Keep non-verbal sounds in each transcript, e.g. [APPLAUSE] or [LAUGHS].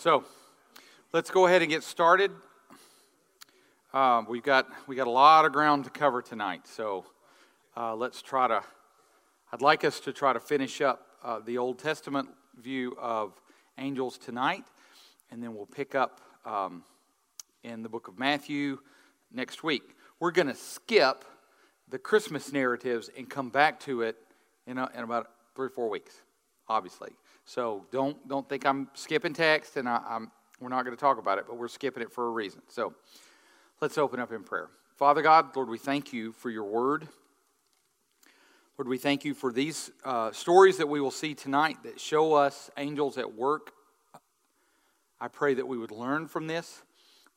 So let's go ahead and get started. Uh, we've got we got a lot of ground to cover tonight, so uh, let's try to. I'd like us to try to finish up uh, the Old Testament view of angels tonight, and then we'll pick up um, in the book of Matthew next week. We're going to skip the Christmas narratives and come back to it in, a, in about three or four weeks, obviously. So don't don't think I'm skipping text, and I, we're not going to talk about it, but we're skipping it for a reason. So let's open up in prayer. Father God, Lord, we thank you for your word. Lord, we thank you for these uh, stories that we will see tonight that show us angels at work. I pray that we would learn from this,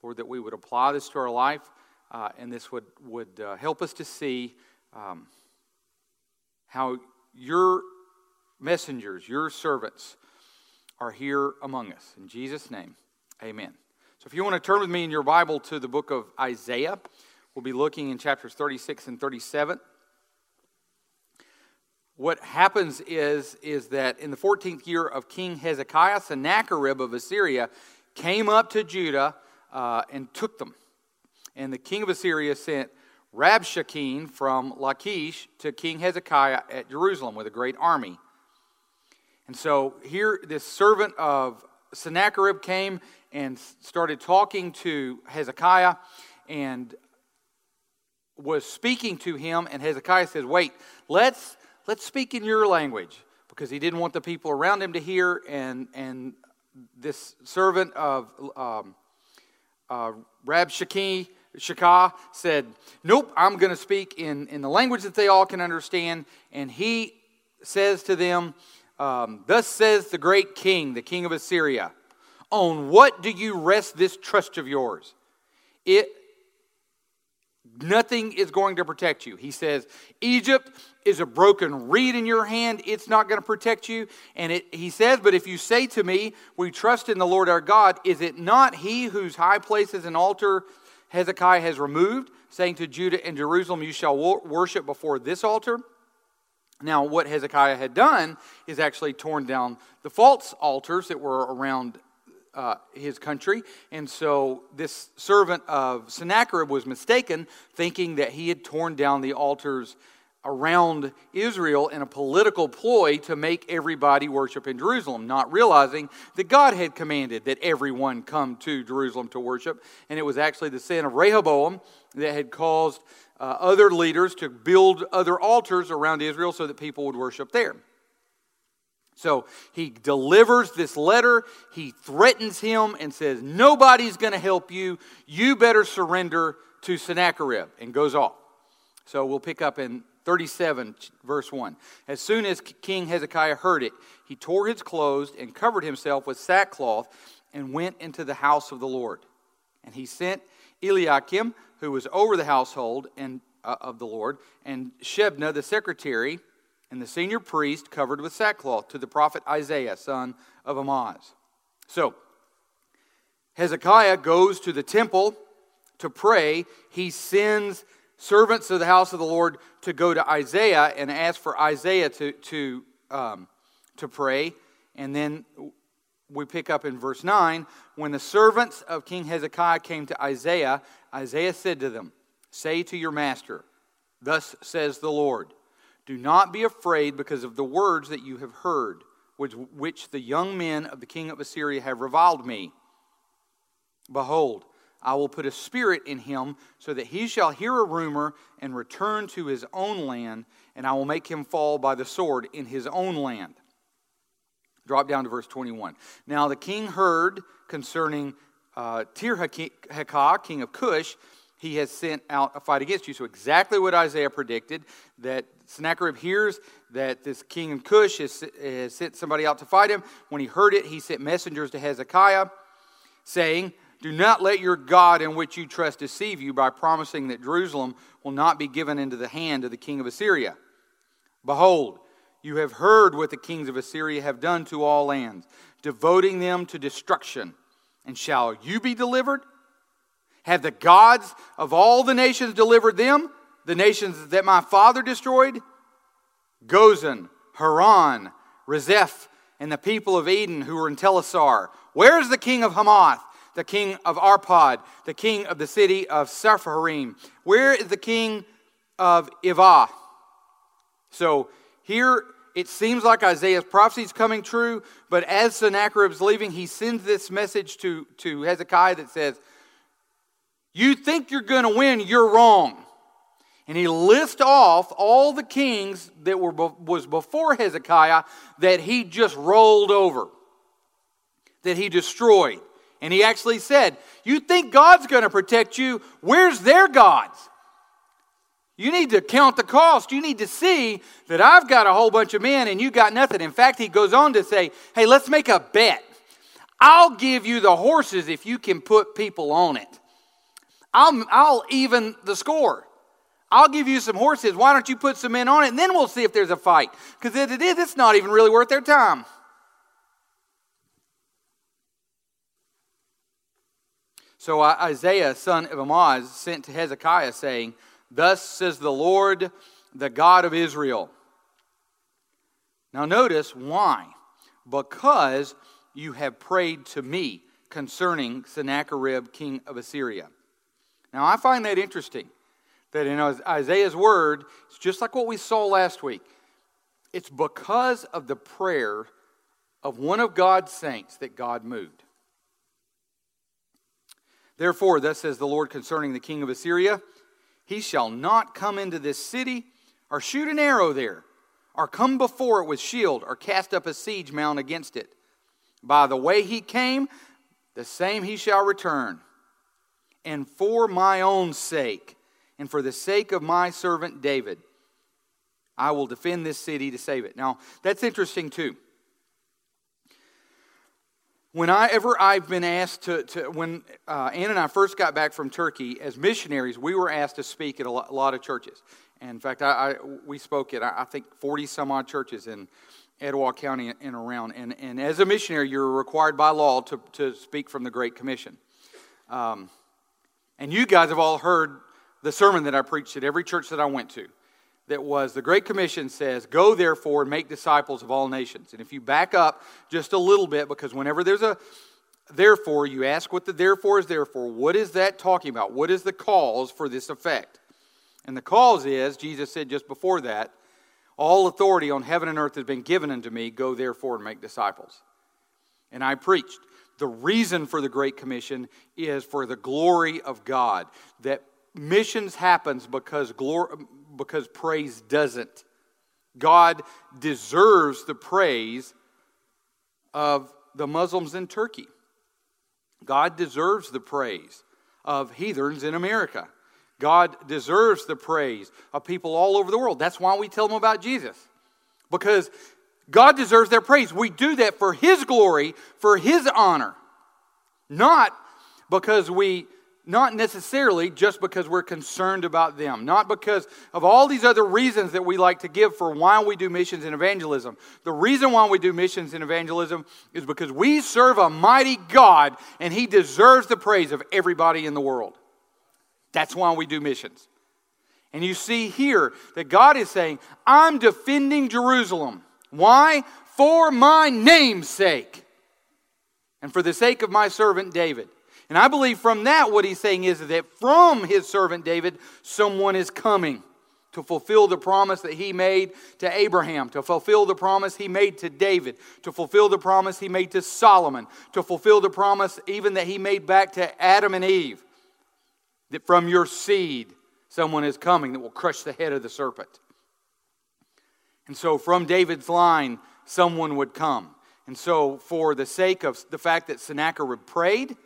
Lord, that we would apply this to our life, uh, and this would, would uh, help us to see um, how your messengers, your servants, are here among us. In Jesus' name, amen. So if you want to turn with me in your Bible to the book of Isaiah, we'll be looking in chapters 36 and 37. What happens is, is that in the 14th year of King Hezekiah, Sennacherib of Assyria came up to Judah uh, and took them. And the king of Assyria sent Rabshakeh from Lachish to King Hezekiah at Jerusalem with a great army. And so here, this servant of Sennacherib came and started talking to Hezekiah and was speaking to him. And Hezekiah says, Wait, let's, let's speak in your language because he didn't want the people around him to hear. And, and this servant of um, uh, Rabshakeh, Shakah said, Nope, I'm going to speak in, in the language that they all can understand. And he says to them, um, Thus says the great king, the king of Assyria, on what do you rest this trust of yours? It nothing is going to protect you. He says, Egypt is a broken reed in your hand. It's not going to protect you. And it, he says, But if you say to me, We trust in the Lord our God, is it not he whose high places and altar Hezekiah has removed, saying to Judah and Jerusalem, You shall worship before this altar? Now, what Hezekiah had done is actually torn down the false altars that were around uh, his country. And so this servant of Sennacherib was mistaken, thinking that he had torn down the altars around Israel in a political ploy to make everybody worship in Jerusalem, not realizing that God had commanded that everyone come to Jerusalem to worship. And it was actually the sin of Rehoboam that had caused uh, other leaders to build other altars around Israel so that people would worship there. So he delivers this letter. He threatens him and says, Nobody's going to help you. You better surrender to Sennacherib, and goes off. So we'll pick up in 37, verse 1. As soon as King Hezekiah heard it, he tore his clothes and covered himself with sackcloth and went into the house of the Lord. And he sent Eliakim, who was over the household and, uh, of the Lord, and Shebna, the secretary, and the senior priest covered with sackcloth to the prophet Isaiah, son of Amoz. So, Hezekiah goes to the temple to pray. He sends servants of the house of the Lord to go to Isaiah and ask for Isaiah to, to, um, to pray. And then we pick up in verse 9 when the servants of King Hezekiah came to Isaiah, Isaiah said to them, Say to your master, Thus says the Lord, Do not be afraid because of the words that you have heard, which, which the young men of the king of Assyria have reviled me. Behold, I will put a spirit in him so that he shall hear a rumor and return to his own land, and I will make him fall by the sword in his own land. Drop down to verse 21. Now the king heard concerning uh, Tirhakah, king of Cush, he has sent out a fight against you. So, exactly what Isaiah predicted that Sennacherib hears that this king of Cush has, has sent somebody out to fight him. When he heard it, he sent messengers to Hezekiah saying, Do not let your God in which you trust deceive you by promising that Jerusalem will not be given into the hand of the king of Assyria. Behold, you have heard what the kings of Assyria have done to all lands, devoting them to destruction. And shall you be delivered? Have the gods of all the nations delivered them? The nations that my father destroyed? Gozan, Haran, Rezeph, and the people of Eden who were in Telassar. Where's the king of Hamath? The king of Arpad, the king of the city of Sepharvaim. Where is the king of Ivah? So here it seems like Isaiah's prophecy is coming true, but as Sennacherib's leaving, he sends this message to, to Hezekiah that says, You think you're going to win, you're wrong. And he lists off all the kings that were was before Hezekiah that he just rolled over, that he destroyed. And he actually said, You think God's going to protect you? Where's their gods? You need to count the cost. You need to see that I've got a whole bunch of men and you got nothing. In fact, he goes on to say, Hey, let's make a bet. I'll give you the horses if you can put people on it. I'll, I'll even the score. I'll give you some horses. Why don't you put some men on it? And then we'll see if there's a fight. Because if it is, it's not even really worth their time. So uh, Isaiah, son of Amoz, sent to Hezekiah, saying, Thus says the Lord, the God of Israel. Now, notice why. Because you have prayed to me concerning Sennacherib, king of Assyria. Now, I find that interesting that in Isaiah's word, it's just like what we saw last week. It's because of the prayer of one of God's saints that God moved. Therefore, thus says the Lord concerning the king of Assyria He shall not come into this city or shoot an arrow there, or come before it with shield, or cast up a siege mound against it. By the way he came, the same he shall return. And for my own sake, and for the sake of my servant David, I will defend this city to save it. Now, that's interesting too. Whenever I've been asked to, to when uh, Ann and I first got back from Turkey as missionaries, we were asked to speak at a lot, of churches. And in fact, I, I, we spoke at, I think, 40 some odd churches in Etowah County and around. And, and as a missionary, you're required by law to, to speak from the Great Commission. Um, and you guys have all heard the sermon that I preached at every church that I went to that was the Great Commission says, Go therefore and make disciples of all nations. And if you back up just a little bit, because whenever there's a therefore, you ask what the therefore is there for. What is that talking about? What is the cause for this effect? And the cause is, Jesus said just before that, all authority on heaven and earth has been given unto me. Go therefore and make disciples. And I preached. The reason for the Great Commission is for the glory of God, that missions happens because glory, because praise doesn't. God deserves the praise of the Muslims in Turkey. God deserves the praise of heathens in America. God deserves the praise of people all over the world. That's why we tell them about Jesus. Because God deserves their praise. We do that for His glory, for His honor, not because we not necessarily just because we're concerned about them, not because of all these other reasons that we like to give for why we do missions and evangelism. The reason why we do missions and evangelism is because we serve a mighty God and He deserves the praise of everybody in the world. That's why we do missions. And you see here that God is saying, I'm defending Jerusalem. Why? For my name's sake and for the sake of my servant David. And I believe from that, what he's saying is that from his servant David, someone is coming to fulfill the promise that he made to Abraham, to fulfill the promise he made to David, to fulfill the promise he made to Solomon, to fulfill the promise even that he made back to Adam and Eve that from your seed someone is coming that will crush the head of the serpent. And so from David's line, someone would come. And so, for the sake of the fact that Sennacherib prayed,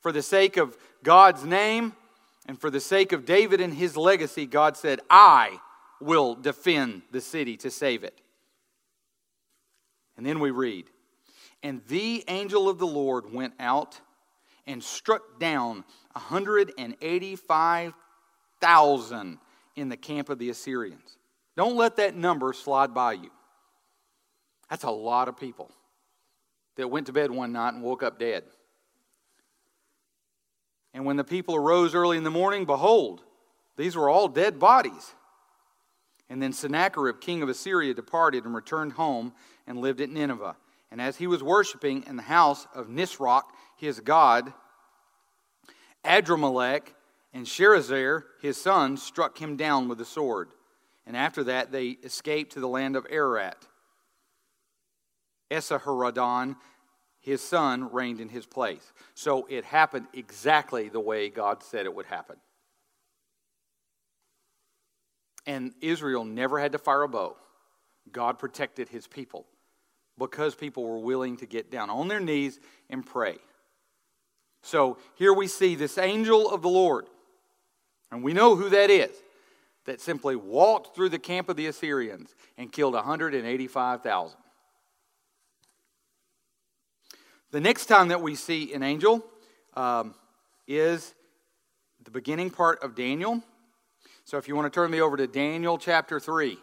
for the sake of God's name and for the sake of David and his legacy, God said, I will defend the city to save it. And then we read, And the angel of the Lord went out and struck down 185,000 in the camp of the Assyrians. Don't let that number slide by you. That's a lot of people that went to bed one night and woke up dead. And when the people arose early in the morning, behold, these were all dead bodies. And then Sennacherib, king of Assyria, departed and returned home and lived at Nineveh. And as he was worshiping in the house of Nisroch, his god, Adramelech and Sharezer, his son, struck him down with a sword. And after that, they escaped to the land of Ararat. Esarhaddon, his son, reigned in his place. So it happened exactly the way God said it would happen. And Israel never had to fire a bow. God protected his people because people were willing to get down on their knees and pray. So here we see this angel of the Lord, and we know who that is, that simply walked through the camp of the Assyrians and killed 185,000. The next time that we see an angel um, is the beginning part of Daniel. So if you want to turn me over to Daniel chapter 3.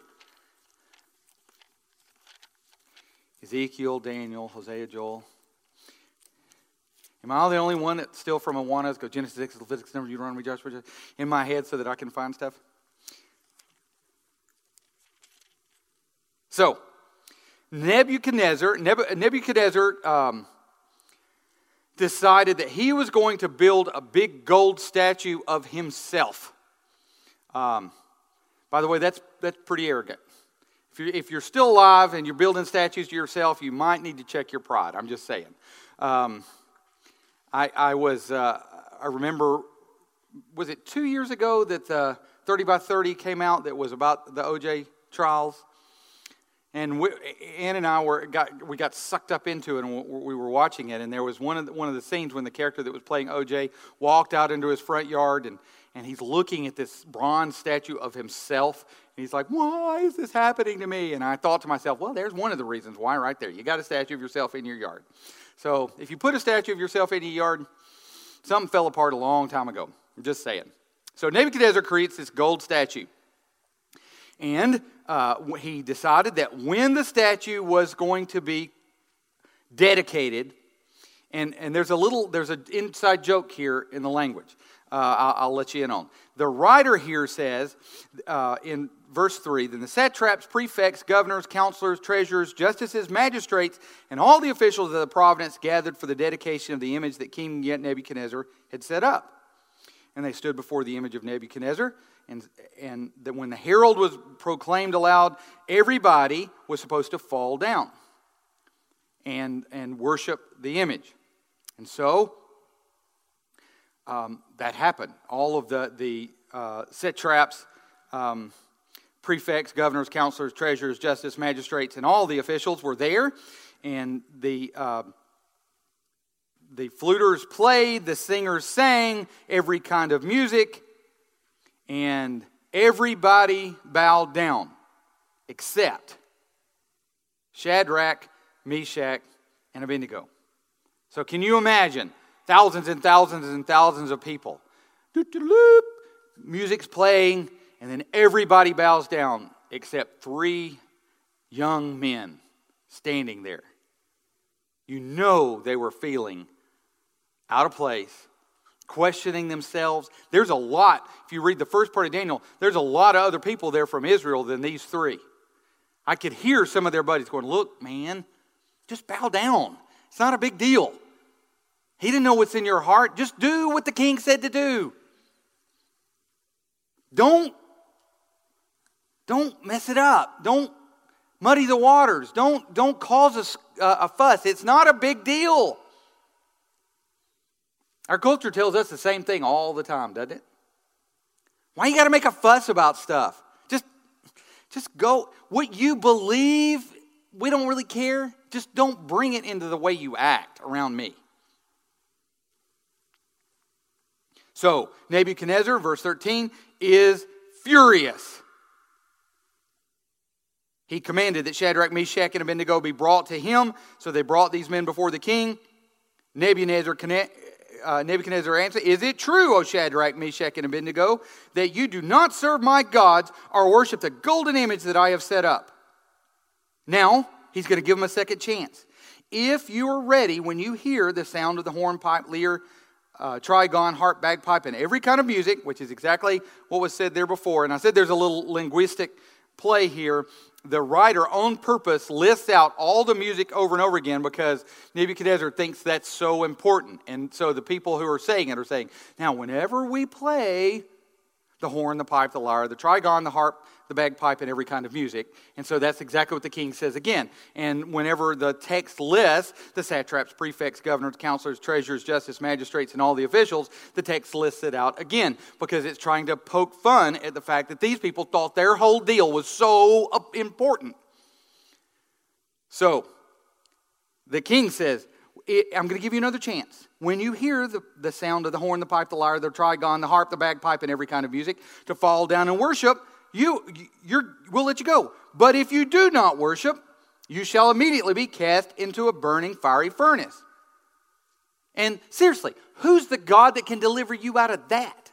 Ezekiel, Daniel, Hosea, Joel. Am I the only one that's still from Awanas? Go Genesis, Exodus, Leviticus, Numbers, Deuteronomy, Joshua in my head so that I can find stuff? So, Nebuchadnezzar, Nebuchadnezzar um, decided that he was going to build a big gold statue of himself. Um, by the way, that's, that's pretty arrogant. If you're, if you're still alive and you're building statues to yourself, you might need to check your pride. I'm just saying. Um, I, I was, uh, I remember, was it two years ago that the 30 by 30 came out that was about the OJ trials? And we, Ann and I were got we got sucked up into it, and we were watching it. And there was one of the, one of the scenes when the character that was playing OJ walked out into his front yard, and and he's looking at this bronze statue of himself. And he's like, Why is this happening to me? And I thought to myself, Well, there's one of the reasons why right there. You got a statue of yourself in your yard. So if you put a statue of yourself in your yard, something fell apart a long time ago. I'm just saying. So Nebuchadnezzar creates this gold statue. And uh, he decided that when the statue was going to be dedicated, and, and there's a little, there's an inside joke here in the language uh, I'll, I'll, let you in on. The writer here says uh, in verse 3 Then the satraps, prefects, governors, counselors, treasurers, justices, magistrates, and all the officials of the province gathered for the dedication of the image that King Nebuchadnezzar had set up. And they stood before the image of Nebuchadnezzar. And, and that when the herald was proclaimed aloud, everybody was supposed to fall down and, and worship the image. And so um, that happened. All of the, the uh, satraps, um, prefects, governors, counselors, treasurers, justice, magistrates, and all the officials were there. And the, uh, the fluters played, the singers sang, every kind of music, and everybody bowed down except Shadrach, Meshach, and Abednego. So, can you imagine? thousands and thousands and thousands of people. Music's playing, and then everybody bows down except three young men standing there. You know they were feeling out of place, questioning themselves. There's a lot, if you read the first part of Daniel, there's a lot of other people there from Israel than these three. I could hear some of their buddies going, Look, man, just bow down. It's not a big deal. He didn't know what's in your heart. Just do what the king said to do. Don't don't mess it up. Don't muddy the waters. Don't don't cause a, a fuss. It's not a big deal. Our culture tells us the same thing all the time, doesn't it? Why you got to make a fuss about stuff? Just just go what you believe, we don't really care. Just don't bring it into the way you act around me. So, Nebuchadnezzar, verse 13, is furious. He commanded that Shadrach, Meshach, and Abednego be brought to him. So they brought these men before the king. Nebuchadnezzar, uh, Nebuchadnezzar answered, Is it true, O Shadrach, Meshach, and Abednego, that you do not serve my gods or worship the golden image that I have set up? Now, he's going to give them a second chance. If you are ready when you hear the sound of the hornpipe, lyre, uh, trigon, harp, bagpipe, and every kind of music, which is exactly what was said there before. And I said there's a little linguistic play here the writer, on purpose, lists out all the music over and over again because Nebuchadnezzar thinks that's so important. And so the people who are saying it are saying, now, whenever we play the horn, the pipe, the lyre, the trigon, the harp, the bagpipe, and every kind of music. And so that's exactly what the king says again. And whenever the text lists the satraps, prefects, governors, counselors, treasurers, justice, magistrates, and all the officials, the text lists it out again because it's trying to poke fun at the fact that these people thought their whole deal was so uh, important. So the king says, I'm going to give you another chance. When you hear the, the sound of the horn, the pipe, the lyre, the trigon, the harp, the bagpipe, and every kind of music, to fall down and worship, you, you're, we'll let you go. But if you do not worship, you shall immediately be cast into a burning fiery furnace. And seriously, who's the God that can deliver you out of that?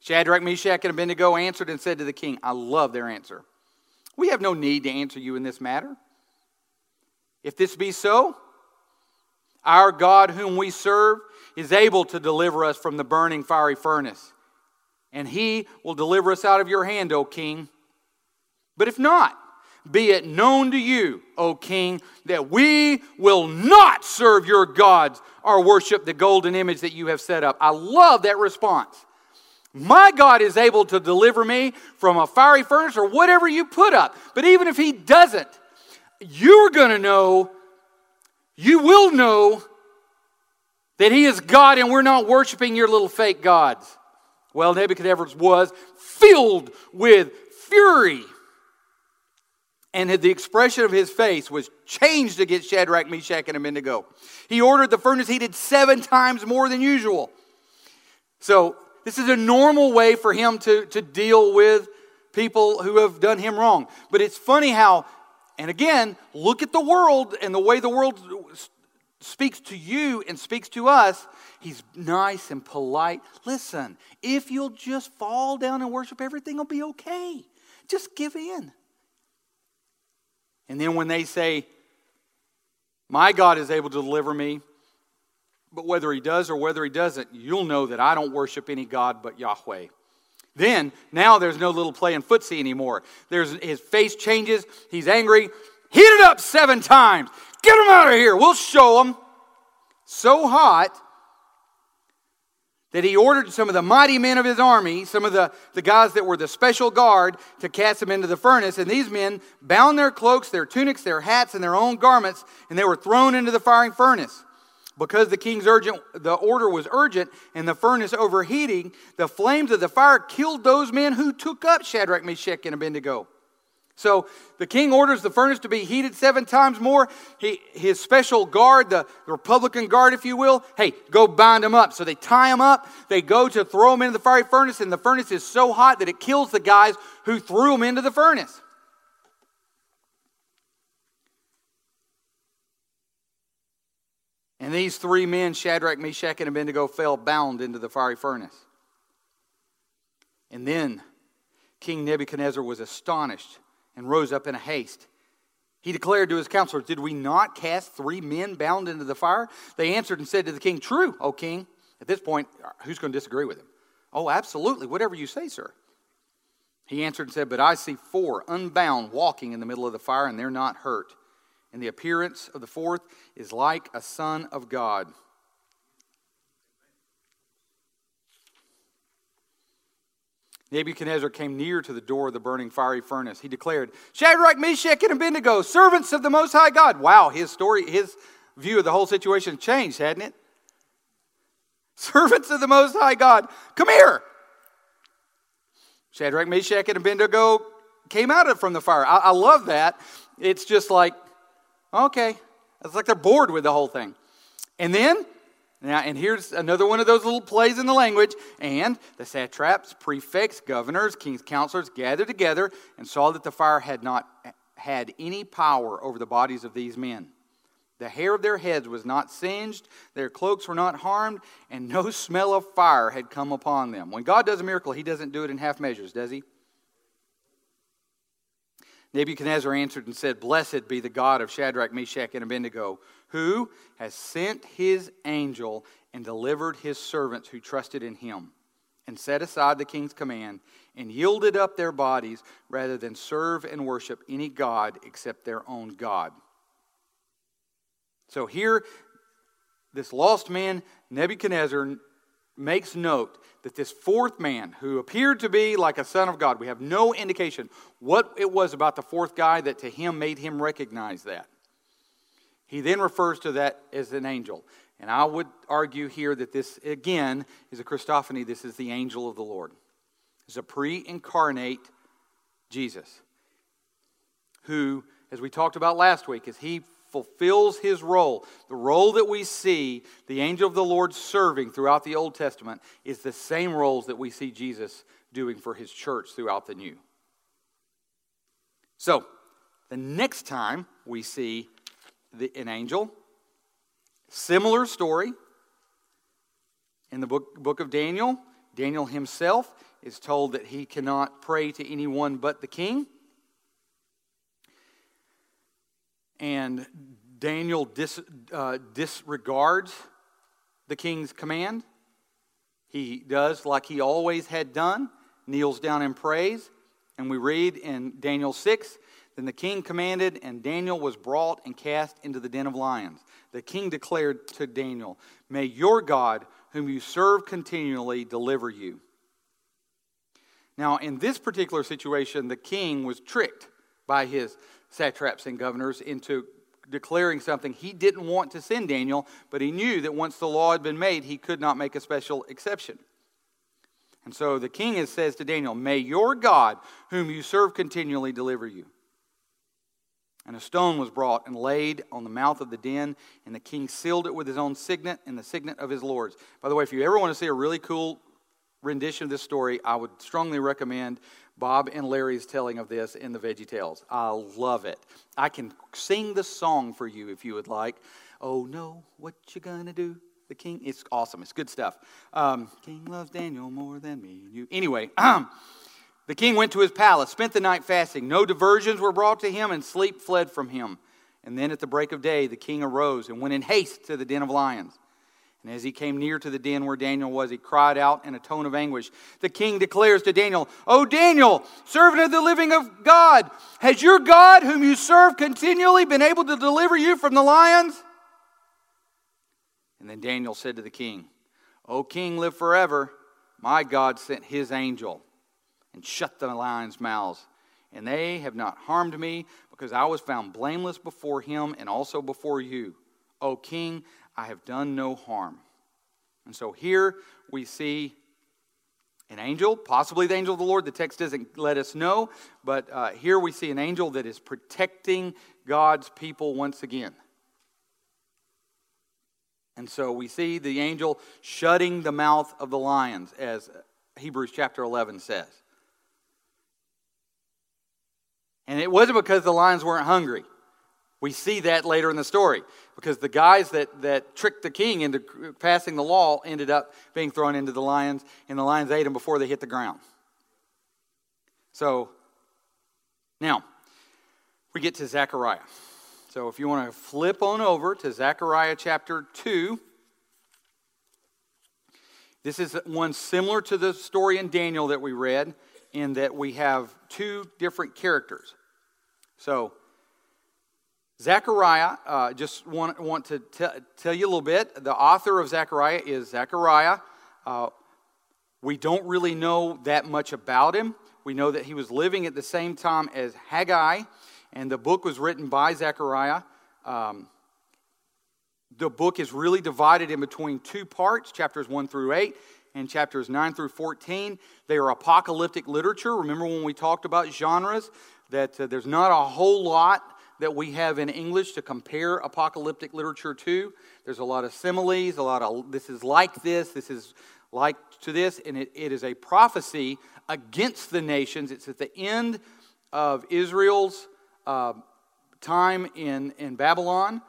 Shadrach, Meshach, and Abednego answered and said to the king, I love their answer. We have no need to answer you in this matter. If this be so, our God, whom we serve, is able to deliver us from the burning fiery furnace and he will deliver us out of your hand, O king. But if not, be it known to you, O king, that we will not serve your gods or worship the golden image that you have set up. I love that response. My God is able to deliver me from a fiery furnace or whatever you put up. But even if He doesn't, you're going to know, you will know that He is God and we're not worshiping your little fake gods. Well, Nebuchadnezzar was filled with fury. And the expression of his face was changed against Shadrach, Meshach, and Abednego. He ordered the furnace heated seven times more than usual. So, this is a normal way for him to, to deal with people who have done him wrong. But it's funny how, and again, look at the world and the way the world speaks to you and speaks to us, he's nice and polite. Listen, if you'll just fall down and worship, everything will be okay. Just give in. And then when they say, My God is able to deliver me, but whether he does or whether he doesn't, you'll know that I don't worship any God but Yahweh. Then, now there's no little playing footsie anymore. There's, his face changes. He's angry. Heat it up seven times. Get them out of here. We'll show them. So hot that he ordered some of the mighty men of his army, some of the, the guys that were the special guard, to cast them into the furnace. And these men bound their cloaks, their tunics, their hats, and their own garments, and they were thrown into the firing furnace. Because the king's urgent, the order was urgent, and the furnace overheating, the flames of the fire killed those men who took up Shadrach, Meshach, and Abednego. So the king orders the furnace to be heated seven times more. He, his special guard, the, the Republican guard, if you will, hey, go bind them up. So they tie them up. They go to throw them into the fiery furnace, and the furnace is so hot that it kills the guys who threw them into the furnace. And these three men, Shadrach, Meshach, and Abednego, fell bound into the fiery furnace. And then King Nebuchadnezzar was astonished and rose up in a haste. He declared to his counselors, Did we not cast three men bound into the fire? They answered and said to the king, True, O king. At this point, who's going to disagree with him? Oh, absolutely, whatever you say, sir. He answered and said, But I see four unbound walking in the middle of the fire, and they're not hurt. And the appearance of the fourth is like a son of God. Nebuchadnezzar came near to the door of the burning fiery furnace. He declared, Shadrach, Meshach, and Abednego, servants of the Most High God. Wow, his story, his view of the whole situation changed, hadn't it? Servants of the Most High God, come here. Shadrach, Meshach, and Abednego came out of from the fire. I, I love that. It's just like, okay. It's like they're bored with the whole thing. And then now, and here's another one of those little plays in the language. And the satraps, prefects, governors, king's counselors gathered together and saw that the fire had not had any power over the bodies of these men. The hair of their heads was not singed, their cloaks were not harmed, and no [LAUGHS] smell of fire had come upon them. When God does a miracle, he doesn't do it in half measures, does he? Nebuchadnezzar answered and said, Blessed be the God of Shadrach, Meshach, and Abednego, who has sent his angel and delivered his servants who trusted in him. and set aside the king's command and yielded up their bodies rather than serve and worship any God except their own God. So here, this lost man, Nebuchadnezzar, makes note that this fourth man who appeared to be like a son of God, we have no indication what it was about the fourth guy that to him made him recognize that. He then refers to that as an angel. And I would argue here that this, again, is a Christophany. This is the angel of the Lord. It's a pre incarnate Jesus who, as we talked about last week, as he fulfills his role, the role that we see the angel of the Lord serving throughout the Old Testament is the same roles that we see Jesus doing for his church throughout the New. So, the next time we see the, an angel, similar story in the book, book of Daniel. Daniel himself is told that he cannot pray to anyone but the king. And Daniel dis, uh, disregards the king's command. He does like he always had done, kneels down and prays. And we read in Daniel 6 Then the king commanded, and Daniel was brought and cast into the den of lions. The king declared to Daniel, May your God, whom you serve continually, deliver you. Now, in this particular situation, the king was tricked by his satraps and governors into declaring something he didn't want to send Daniel, but he knew that once the law had been made, he could not make a special exception. And so the king says to Daniel, May your God, whom you serve continually, deliver you. And a stone was brought and laid on the mouth of the den, and the king sealed it with his own signet and the signet of his lords. By the way, if you ever want to see a really cool rendition of this story, I would strongly recommend Bob and Larry's telling of this in the Veggie Tales. I love it. I can sing the song for you if you would like. Oh no, what you gonna do? The king. It's awesome. It's good stuff. Um, king loves Daniel more than me and you. Anyway, [CLEARS THROAT] the king went to his palace, spent the night fasting. No diversions were brought to him, and sleep fled from him. And then at the break of day, the king arose and went in haste to the den of lions. And as he came near to the den where Daniel was, he cried out in a tone of anguish. The king declares to Daniel, O Daniel, servant of the living of God, has your God, whom you serve continually, been able to deliver you from the lions? And then Daniel said to the king, O king, live forever. My God sent his angel and shut the lions' mouths. And they have not harmed me because I was found blameless before him and also before you. O king, I have done no harm. And so here we see an angel, possibly the angel of the Lord. The text doesn't let us know, but uh, here we see an angel that is protecting God's people once again. And so we see the angel shutting the mouth of the lions, as Hebrews chapter 11 says. And it wasn't because the lions weren't hungry. We see that later in the story because the guys that, that tricked the king into passing the law ended up being thrown into the lions, and the lions ate them before they hit the ground. So now we get to Zechariah. So if you want to flip on over to Zechariah chapter 2, this is one similar to the story in Daniel that we read, in that we have two different characters. So, Zechariah, uh, just want, want to t- tell you a little bit. The author of Zechariah is Zechariah. Uh, we don't really know that much about him. We know that he was living at the same time as Haggai, and the book was written by Zechariah. Um, the book is really divided in between two parts chapters 1 through 8 and chapters 9 through 14. They are apocalyptic literature. Remember when we talked about genres? That uh, there's not a whole lot that we have in English to compare apocalyptic literature to. There's a lot of similes, a lot of this is like this, this is like to this, and it, it is a prophecy against the nations. It's at the end of Israel's uh, time in, in Babylon,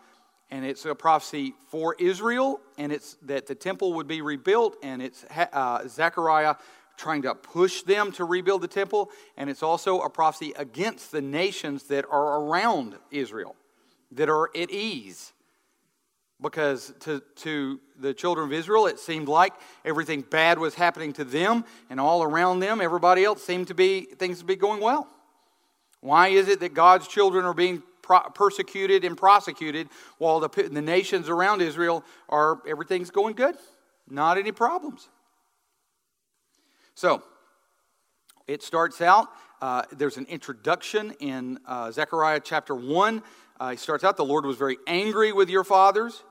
and it's a prophecy for Israel, and it's that the temple would be rebuilt, and it's uh, Zechariah trying to push them to rebuild the temple, and it's also a prophecy against the nations that are around Israel, that are at ease. because to, to the children of Israel, it seemed like everything bad was happening to them, and all around them, everybody else seemed to be things to be going well. Why is it that God's children are being persecuted and prosecuted while the, the nations around Israel are everything's going good? Not any problems. So, it starts out, uh, there's an introduction in uh, Zechariah chapter 1. Uh, he starts out, the Lord was very angry with your fathers.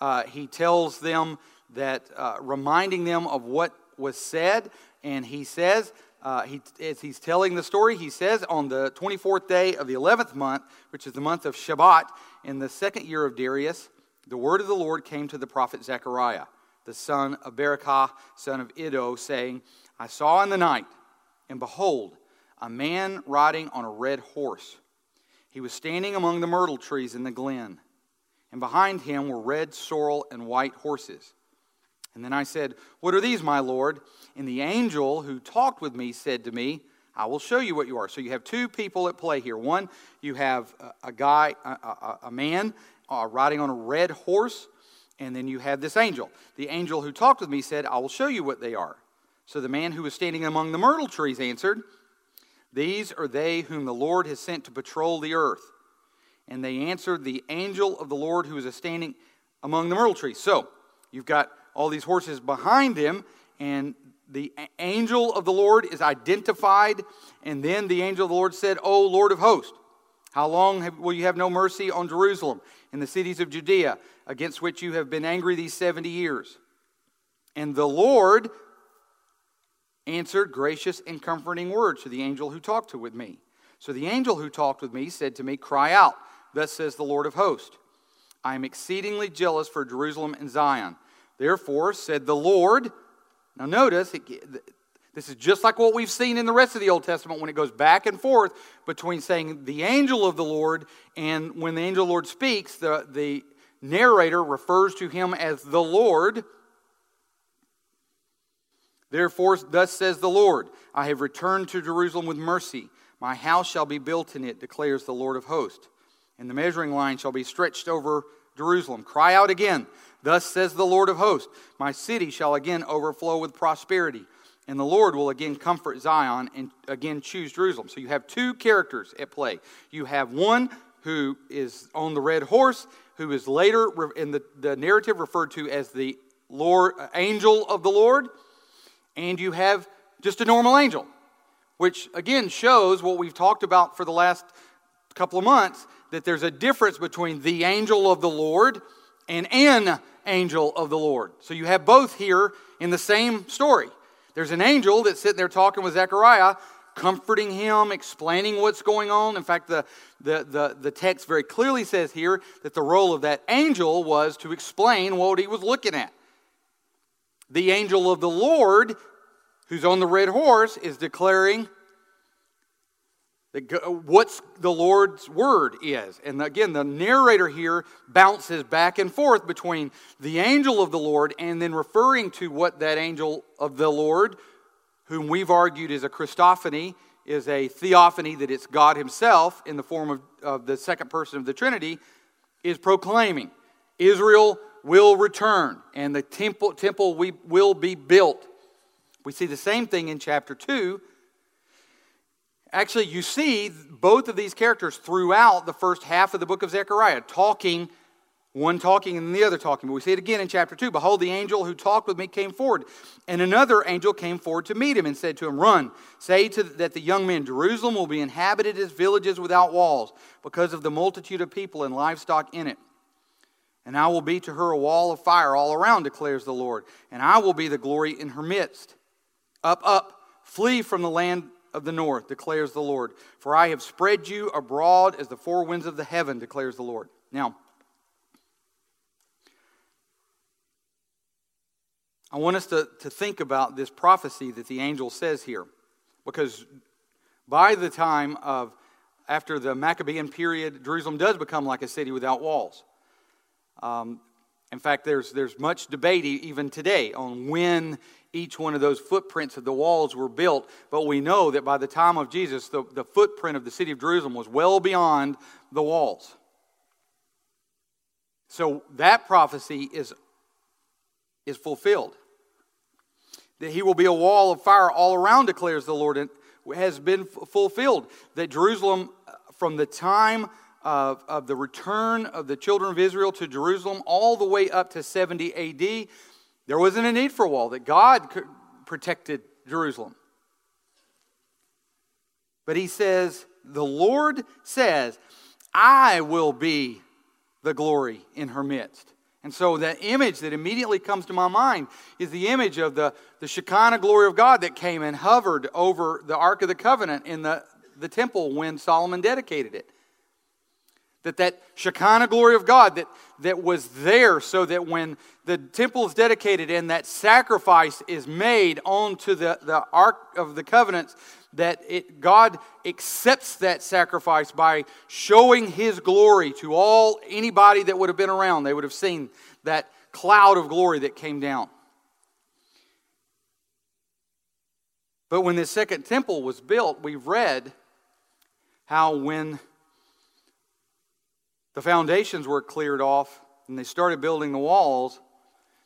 Uh, he tells them that, uh, reminding them of what was said, and he says, uh, he, as he's telling the story, he says, On the 24th day of the 11th month, which is the month of Shebat, in the second year of Darius, the word of the Lord came to the prophet Zechariah, the son of Berechiah, son of Iddo, saying, I saw in the night, and behold, a man riding on a red horse. He was standing among the myrtle trees in the glen, and behind him were red sorrel and white horses. And then I said, What are these, my Lord? And the angel who talked with me said to me, I will show you what you are. So you have two people at play here. One, you have a, guy, a, a, a man uh, riding on a red horse, and then you have this angel. The angel who talked with me said, I will show you what they are. So the man who was standing among the myrtle trees answered, These are they whom the Lord has sent to patrol the earth. And they answered, The angel of the Lord who is standing among the myrtle trees. So you've got all these horses behind him, and the angel of the Lord is identified. And then the angel of the Lord said, O Lord of hosts, how long will you have no mercy on Jerusalem and the cities of Judea, against which you have been angry these 70 years? And the Lord answered gracious and comforting words to the angel who talked with me. So the angel who talked with me said to me, Cry out, thus says the Lord of hosts. I am exceedingly jealous for Jerusalem and Zion Therefore, said the Lord. Now, notice, this is just like what we've seen in the rest of the Old Testament when it goes back and forth between saying the angel of the Lord and when the angel of the Lord speaks, the, the narrator refers to him as the Lord. Therefore, thus says the Lord I have returned to Jerusalem with mercy. My house shall be built in it, declares the Lord of hosts. And the measuring line shall be stretched over Jerusalem. Cry out again. Thus says the Lord of hosts My city shall again overflow with prosperity, and the Lord will again comfort Zion and again choose Jerusalem. So you have two characters at play. You have one who is on the red horse, who is later in the, the narrative referred to as the Lord, uh, angel of the Lord, and you have just a normal angel, which again shows what we've talked about for the last couple of months that there's a difference between the angel of the Lord and an angel of the Lord. So you have both here in the same story. There's an angel that's sitting there talking with Zechariah, comforting him, explaining what's going on. In fact, the, the, the, the text very clearly says here that the role of that angel was to explain what he was looking at. The angel of the Lord, who's on the red horse, is declaring what the Lord's word is. And again, the narrator here bounces back and forth between the angel of the Lord and then referring to what that angel of the Lord, whom we've argued is a Christophany, is a theophany that it's God Himself in the form of, of the second person of the Trinity, is proclaiming. Israel will return and the temple, temple we, will be built. We see the same thing in chapter 2 Actually, you see both of these characters throughout the first half of the book of Zechariah, talking, one talking and the other talking. But we see it again in chapter 2. Behold, the angel who talked with me came forward, and another angel came forward to meet him and said to him, Run, say to that the young men, Jerusalem will be inhabited as villages without walls, because of the multitude of people and livestock in it. And I will be to her a wall of fire all around, declares the Lord, and I will be the glory in her midst. Up, up, flee from the land of the north, declares the Lord. For I have spread you abroad as the four winds of the heaven, declares the Lord. Now, I want us to, to think about this prophecy that the angel says here. Because by the time of, after the Maccabean period, Jerusalem does become like a city without walls. Um, in fact, there's, there's much debate even today on when each one of those footprints of the walls were built, but we know that by the time of Jesus, the, the footprint of the city of Jerusalem was well beyond the walls. So that prophecy is, is fulfilled. That he will be a wall of fire all around, declares the Lord, and has been fulfilled. That Jerusalem, uh, from the time of, of the return of the children of Israel to Jerusalem all the way up to 70 AD, there wasn't a need for a wall, that God protected Jerusalem. But he says, The Lord says, I will be the glory in her midst. And so that image that immediately comes to my mind is the image of the, the Shekinah glory of God that came and hovered over the Ark of the Covenant in the, the temple when Solomon dedicated it. That that Shekinah glory of God that, that was there so that when the temple is dedicated and that sacrifice is made onto the, the Ark of the Covenants, that it, God accepts that sacrifice by showing his glory to all anybody that would have been around. They would have seen that cloud of glory that came down. But when the second temple was built, we read how when the foundations were cleared off and they started building the walls,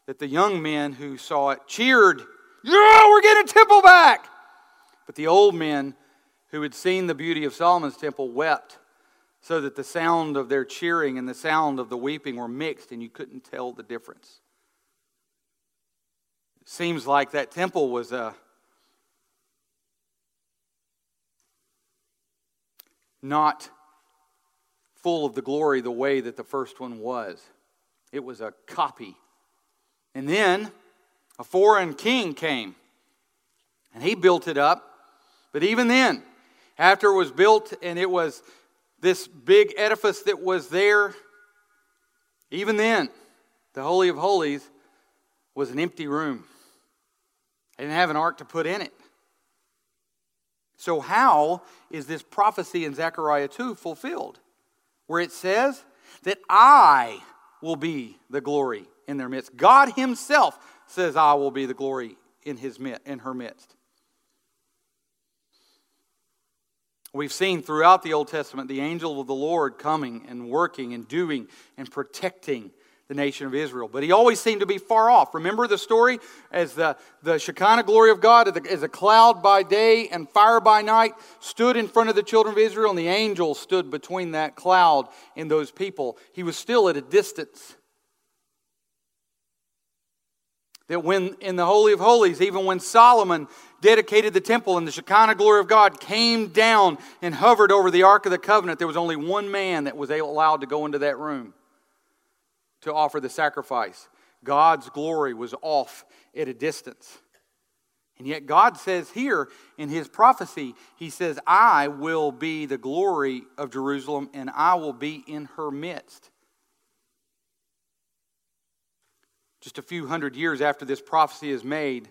that the young men who saw it cheered, Yeah, we're getting temple back! But the old men who had seen the beauty of Solomon's temple wept, so that the sound of their cheering and the sound of the weeping were mixed, and you couldn't tell the difference. It seems like that temple was a not full of the glory the way that the first one was. It was a copy. And then a foreign king came, and he built it up but even then, after it was built and it was this big edifice that was there, even then, the Holy of Holies was an empty room. They didn't have an ark to put in it. So, how is this prophecy in Zechariah 2 fulfilled? Where it says that I will be the glory in their midst. God Himself says, I will be the glory in, his, in her midst. We've seen throughout the Old Testament the angel of the Lord coming and working and doing and protecting the nation of Israel. But he always seemed to be far off. Remember the story as the, the Shekinah glory of God, as a cloud by day and fire by night, stood in front of the children of Israel, and the angel stood between that cloud and those people. He was still at a distance. That when in the Holy of Holies, even when Solomon dedicated the temple and the Shekinah glory of God came down and hovered over the Ark of the Covenant, there was only one man that was allowed to go into that room to offer the sacrifice. God's glory was off at a distance. And yet, God says here in his prophecy, He says, I will be the glory of Jerusalem and I will be in her midst. Just a few hundred years after this prophecy is made,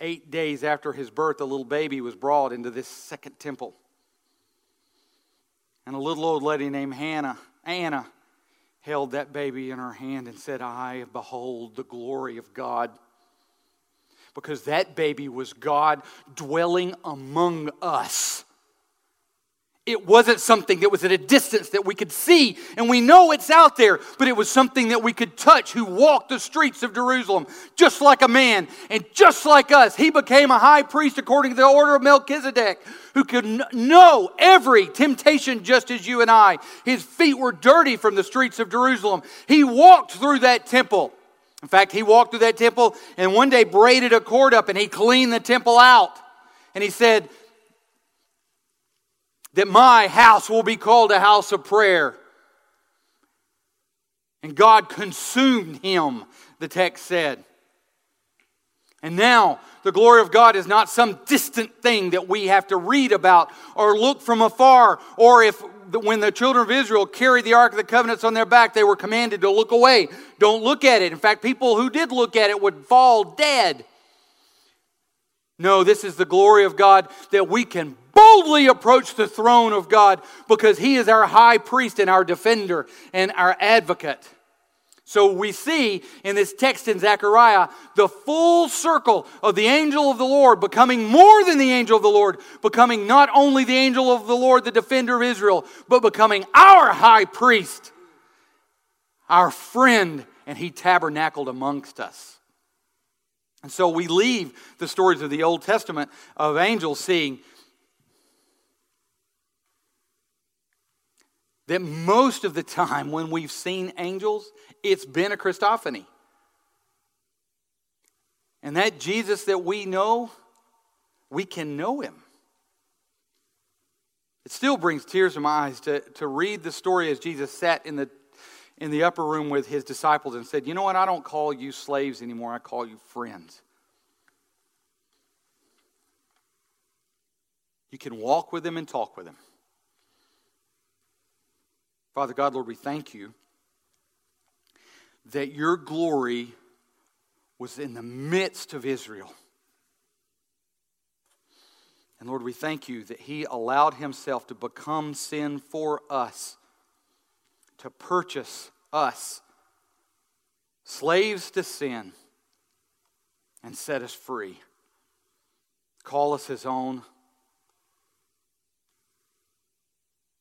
eight days after his birth, a little baby was brought into this second temple. And a little old lady named Hannah, Anna, held that baby in her hand and said, I behold the glory of God. Because that baby was God dwelling among us. It wasn't something that was at a distance that we could see, and we know it's out there, but it was something that we could touch who walked the streets of Jerusalem just like a man and just like us. He became a high priest according to the order of Melchizedek, who could know every temptation just as you and I. His feet were dirty from the streets of Jerusalem. He walked through that temple. In fact, he walked through that temple and one day braided a cord up and he cleaned the temple out. And he said, that my house will be called a house of prayer. And God consumed him, the text said. And now, the glory of God is not some distant thing that we have to read about or look from afar, or if when the children of Israel carried the Ark of the Covenants on their back, they were commanded to look away. Don't look at it. In fact, people who did look at it would fall dead. No, this is the glory of God that we can boldly approach the throne of God because He is our high priest and our defender and our advocate. So we see in this text in Zechariah the full circle of the angel of the Lord becoming more than the angel of the Lord, becoming not only the angel of the Lord, the defender of Israel, but becoming our high priest, our friend, and he tabernacled amongst us. And so we leave the stories of the Old Testament of angels seeing that most of the time when we've seen angels, it's been a Christophany. And that Jesus that we know, we can know him. It still brings tears to my eyes to, to read the story as Jesus sat in the, in the upper room with his disciples and said, You know what? I don't call you slaves anymore, I call you friends. You can walk with him and talk with him. Father God, Lord, we thank you that your glory was in the midst of Israel. And Lord, we thank you that He allowed Himself to become sin for us, to purchase us, slaves to sin, and set us free. Call us His own.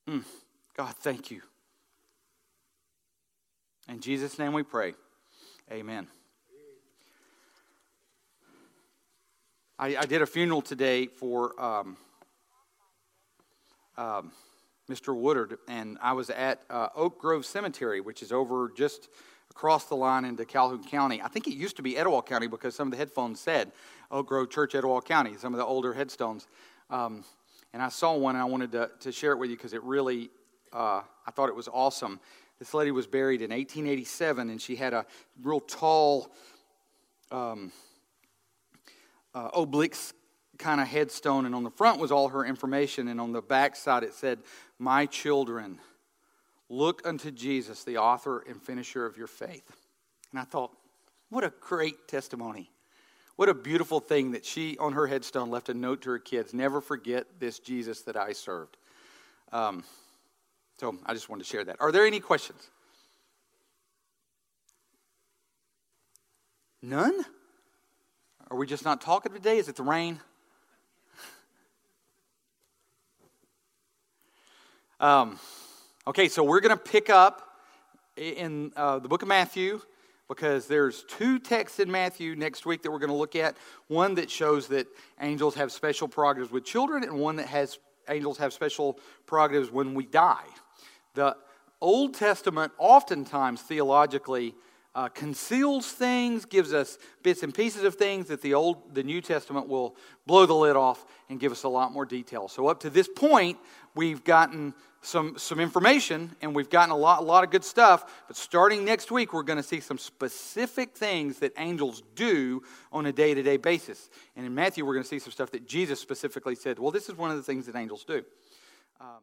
Mm. God, thank you. In Jesus' name we pray. Amen. I, I did a funeral today for um, um, Mr. Woodard, and I was at uh, Oak Grove Cemetery, which is over just across the line into Calhoun County. I think it used to be Etowah County because some of the headphones said Oak Grove Church, Etowah County, some of the older headstones. Um, and I saw one and I wanted to, to share it with you because it really, uh, I thought it was awesome. This lady was buried in 1887, and she had a real tall um, uh, obelisk kind of headstone, and on the front was all her information, and on the back side it said, My children, look unto Jesus, the author and finisher of your faith. And I thought, what a great testimony. What a beautiful thing that she, on her headstone, left a note to her kids never forget this Jesus that I served. Um, so I just wanted to share that. Are there any questions? None? Are we just not talking today? Is it the rain? [LAUGHS] Um, okay, so we're going to pick up in uh, the book of Matthew because there's two texts in Matthew next week that we're going to look at. One that shows that angels have special prerogatives with children, and one that has angels have special prerogatives when we die. The Old Testament, oftentimes theologically, uh, conceals things, gives us bits and pieces of things that the Old, the New Testament will blow the lid off and give us a lot more detail. So up to this point, we've gotten some some information and we've gotten a lot a lot of good stuff. But starting next week, we're going to see some specific things that angels do on a day to day basis. And in Matthew, we're going to see some stuff that Jesus specifically said. Well, this is one of the things that angels do. Um,